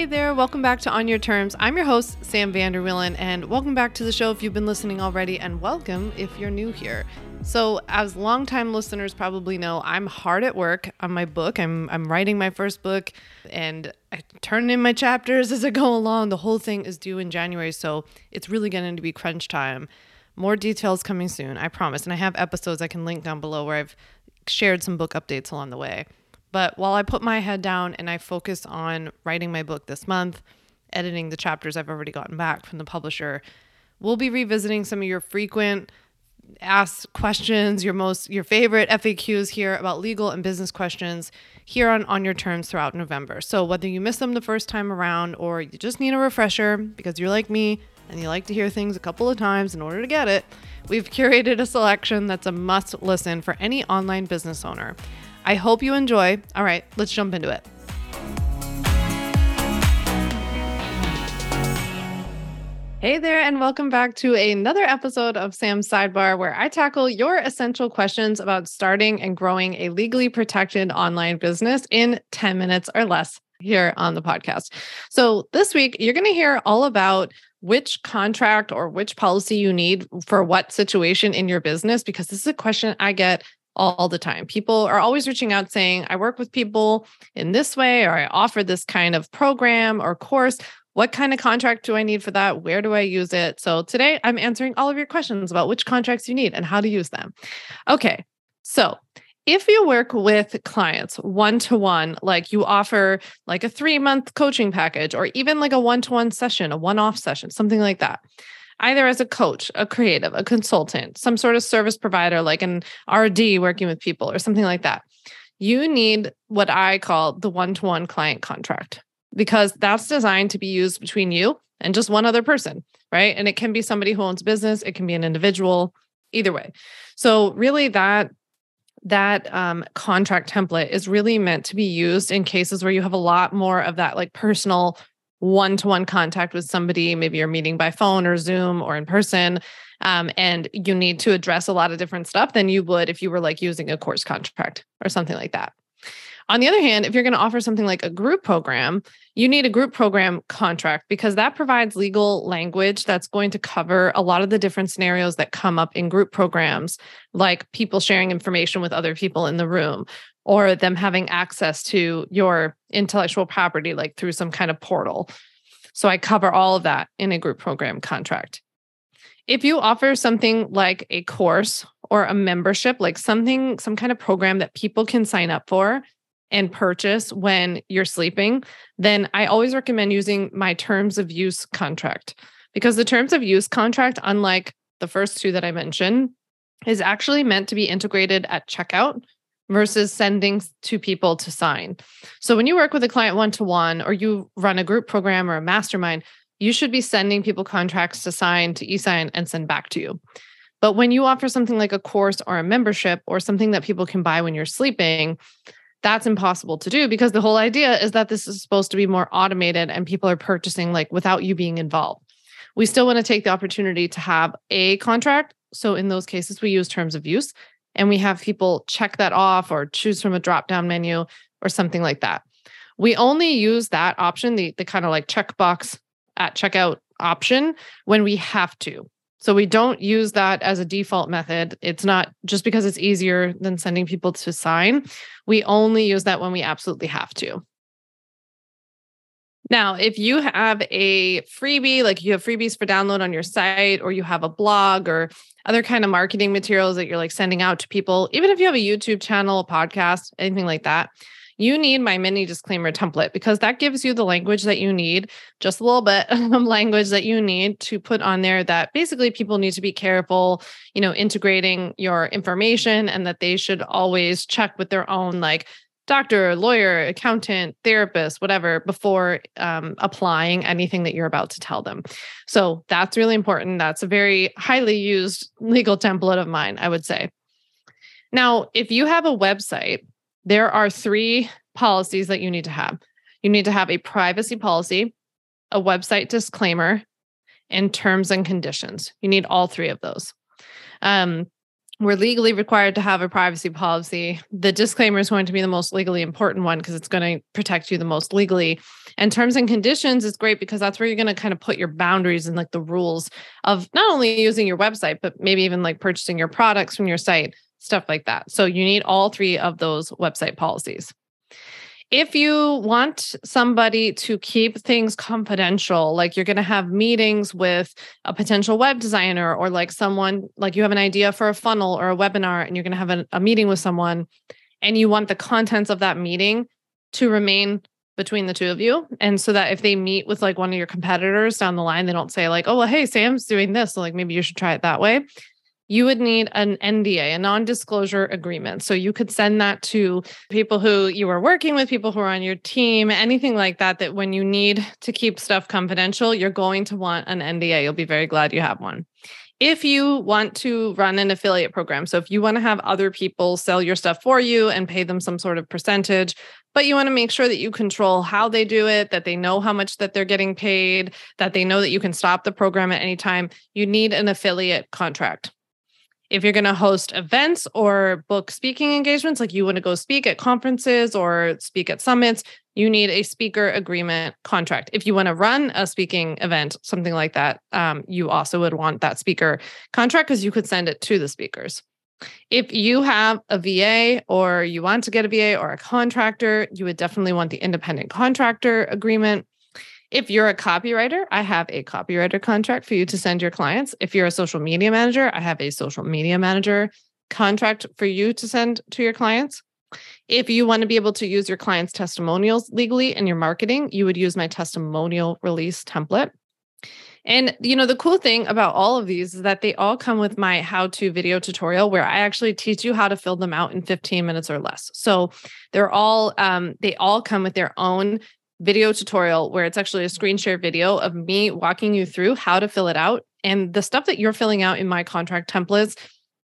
Hey there, welcome back to On Your Terms. I'm your host, Sam Vanderwielen, and welcome back to the show if you've been listening already, and welcome if you're new here. So, as longtime listeners probably know, I'm hard at work on my book. I'm I'm writing my first book, and I turn in my chapters as I go along. The whole thing is due in January, so it's really getting to be crunch time. More details coming soon, I promise. And I have episodes I can link down below where I've shared some book updates along the way. But while I put my head down and I focus on writing my book this month, editing the chapters I've already gotten back from the publisher, we'll be revisiting some of your frequent asked questions, your most your favorite FAQs here about legal and business questions here on on your terms throughout November. So whether you miss them the first time around or you just need a refresher because you're like me and you like to hear things a couple of times in order to get it, we've curated a selection that's a must listen for any online business owner. I hope you enjoy. All right, let's jump into it. Hey there, and welcome back to another episode of Sam's Sidebar, where I tackle your essential questions about starting and growing a legally protected online business in 10 minutes or less here on the podcast. So, this week, you're going to hear all about which contract or which policy you need for what situation in your business, because this is a question I get all the time. People are always reaching out saying, I work with people in this way, or I offer this kind of program or course. What kind of contract do I need for that? Where do I use it? So today I'm answering all of your questions about which contracts you need and how to use them. Okay. So if you work with clients one to one, like you offer like a three month coaching package or even like a one to one session, a one off session, something like that, either as a coach, a creative, a consultant, some sort of service provider like an RD working with people or something like that. You need what I call the one to one client contract because that's designed to be used between you and just one other person, right? And it can be somebody who owns a business, it can be an individual, either way. So, really, that that um, contract template is really meant to be used in cases where you have a lot more of that like personal one to one contact with somebody. Maybe you're meeting by phone or Zoom or in person. Um, and you need to address a lot of different stuff than you would if you were like using a course contract or something like that. On the other hand, if you're going to offer something like a group program, you need a group program contract because that provides legal language that's going to cover a lot of the different scenarios that come up in group programs, like people sharing information with other people in the room or them having access to your intellectual property, like through some kind of portal. So I cover all of that in a group program contract. If you offer something like a course or a membership, like something, some kind of program that people can sign up for and purchase when you're sleeping, then I always recommend using my terms of use contract because the terms of use contract, unlike the first two that I mentioned, is actually meant to be integrated at checkout versus sending to people to sign. So when you work with a client one to one or you run a group program or a mastermind, you should be sending people contracts to sign, to e sign, and send back to you. But when you offer something like a course or a membership or something that people can buy when you're sleeping, that's impossible to do because the whole idea is that this is supposed to be more automated and people are purchasing like without you being involved. We still want to take the opportunity to have a contract. So in those cases, we use terms of use and we have people check that off or choose from a drop down menu or something like that. We only use that option, the, the kind of like checkbox at checkout option, when we have to. So we don't use that as a default method. It's not just because it's easier than sending people to sign. We only use that when we absolutely have to. Now, if you have a freebie, like you have freebies for download on your site, or you have a blog or other kind of marketing materials that you're like sending out to people, even if you have a YouTube channel, a podcast, anything like that, you need my mini disclaimer template because that gives you the language that you need, just a little bit of language that you need to put on there that basically people need to be careful, you know, integrating your information and that they should always check with their own like doctor, lawyer, accountant, therapist, whatever, before um, applying anything that you're about to tell them. So that's really important. That's a very highly used legal template of mine, I would say. Now, if you have a website, there are three policies that you need to have. You need to have a privacy policy, a website disclaimer, and terms and conditions. You need all three of those. Um, we're legally required to have a privacy policy. The disclaimer is going to be the most legally important one because it's going to protect you the most legally. And terms and conditions is great because that's where you're going to kind of put your boundaries and like the rules of not only using your website, but maybe even like purchasing your products from your site, stuff like that. So you need all three of those website policies if you want somebody to keep things confidential, like you're going to have meetings with a potential web designer or like someone, like you have an idea for a funnel or a webinar and you're going to have a, a meeting with someone and you want the contents of that meeting to remain between the two of you. And so that if they meet with like one of your competitors down the line, they don't say, like, oh, well, hey, Sam's doing this. So like maybe you should try it that way you would need an NDA, a non disclosure agreement. So you could send that to people who you are working with, people who are on your team, anything like that, that when you need to keep stuff confidential, you're going to want an NDA. You'll be very glad you have one. If you want to run an affiliate program, so if you want to have other people sell your stuff for you and pay them some sort of percentage, but you want to make sure that you control how they do it, that they know how much that they're getting paid, that they know that you can stop the program at any time, you need an affiliate contract if you're going to host events or book speaking engagements, like you want to go speak at conferences or speak at summits, you need a speaker agreement contract. If you want to run a speaking event, something like that, um, you also would want that speaker contract because you could send it to the speakers. If you have a VA or you want to get a VA or a contractor, you would definitely want the independent contractor agreement. If you're a copywriter, I have a copywriter contract for you to send your clients. If you're a social media manager, I have a social media manager contract for you to send to your clients. If you want to be able to use your clients' testimonials legally in your marketing, you would use my testimonial release template. And you know, the cool thing about all of these is that they all come with my how-to video tutorial where I actually teach you how to fill them out in 15 minutes or less. So they're all um, they all come with their own video tutorial where it's actually a screen share video of me walking you through how to fill it out. And the stuff that you're filling out in my contract templates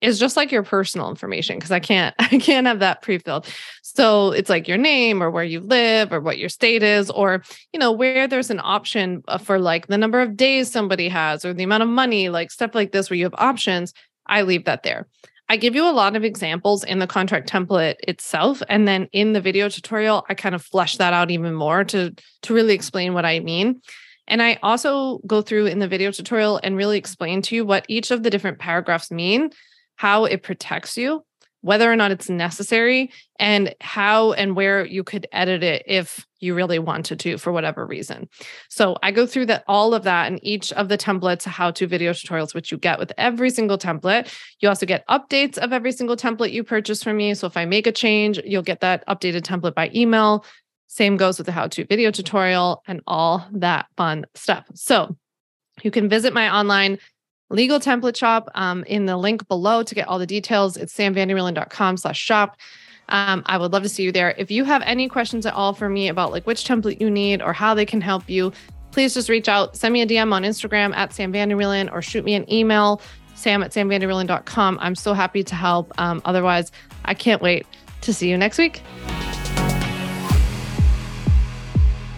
is just like your personal information because I can't I can't have that pre-filled. So it's like your name or where you live or what your state is or you know where there's an option uh, for like the number of days somebody has or the amount of money like stuff like this where you have options, I leave that there. I give you a lot of examples in the contract template itself. And then in the video tutorial, I kind of flesh that out even more to, to really explain what I mean. And I also go through in the video tutorial and really explain to you what each of the different paragraphs mean, how it protects you, whether or not it's necessary, and how and where you could edit it if you really wanted to for whatever reason. So I go through that all of that in each of the templates, how to video tutorials, which you get with every single template. You also get updates of every single template you purchase from me. So if I make a change, you'll get that updated template by email. Same goes with the how to video tutorial and all that fun stuff. So you can visit my online legal template shop um, in the link below to get all the details. It's samvanderwielen.com slash shop. Um, I would love to see you there. If you have any questions at all for me about like which template you need or how they can help you, please just reach out. Send me a DM on Instagram at Sam Vanderwielen or shoot me an email, sam at samvanderwielen.com. I'm so happy to help. Um, otherwise, I can't wait to see you next week.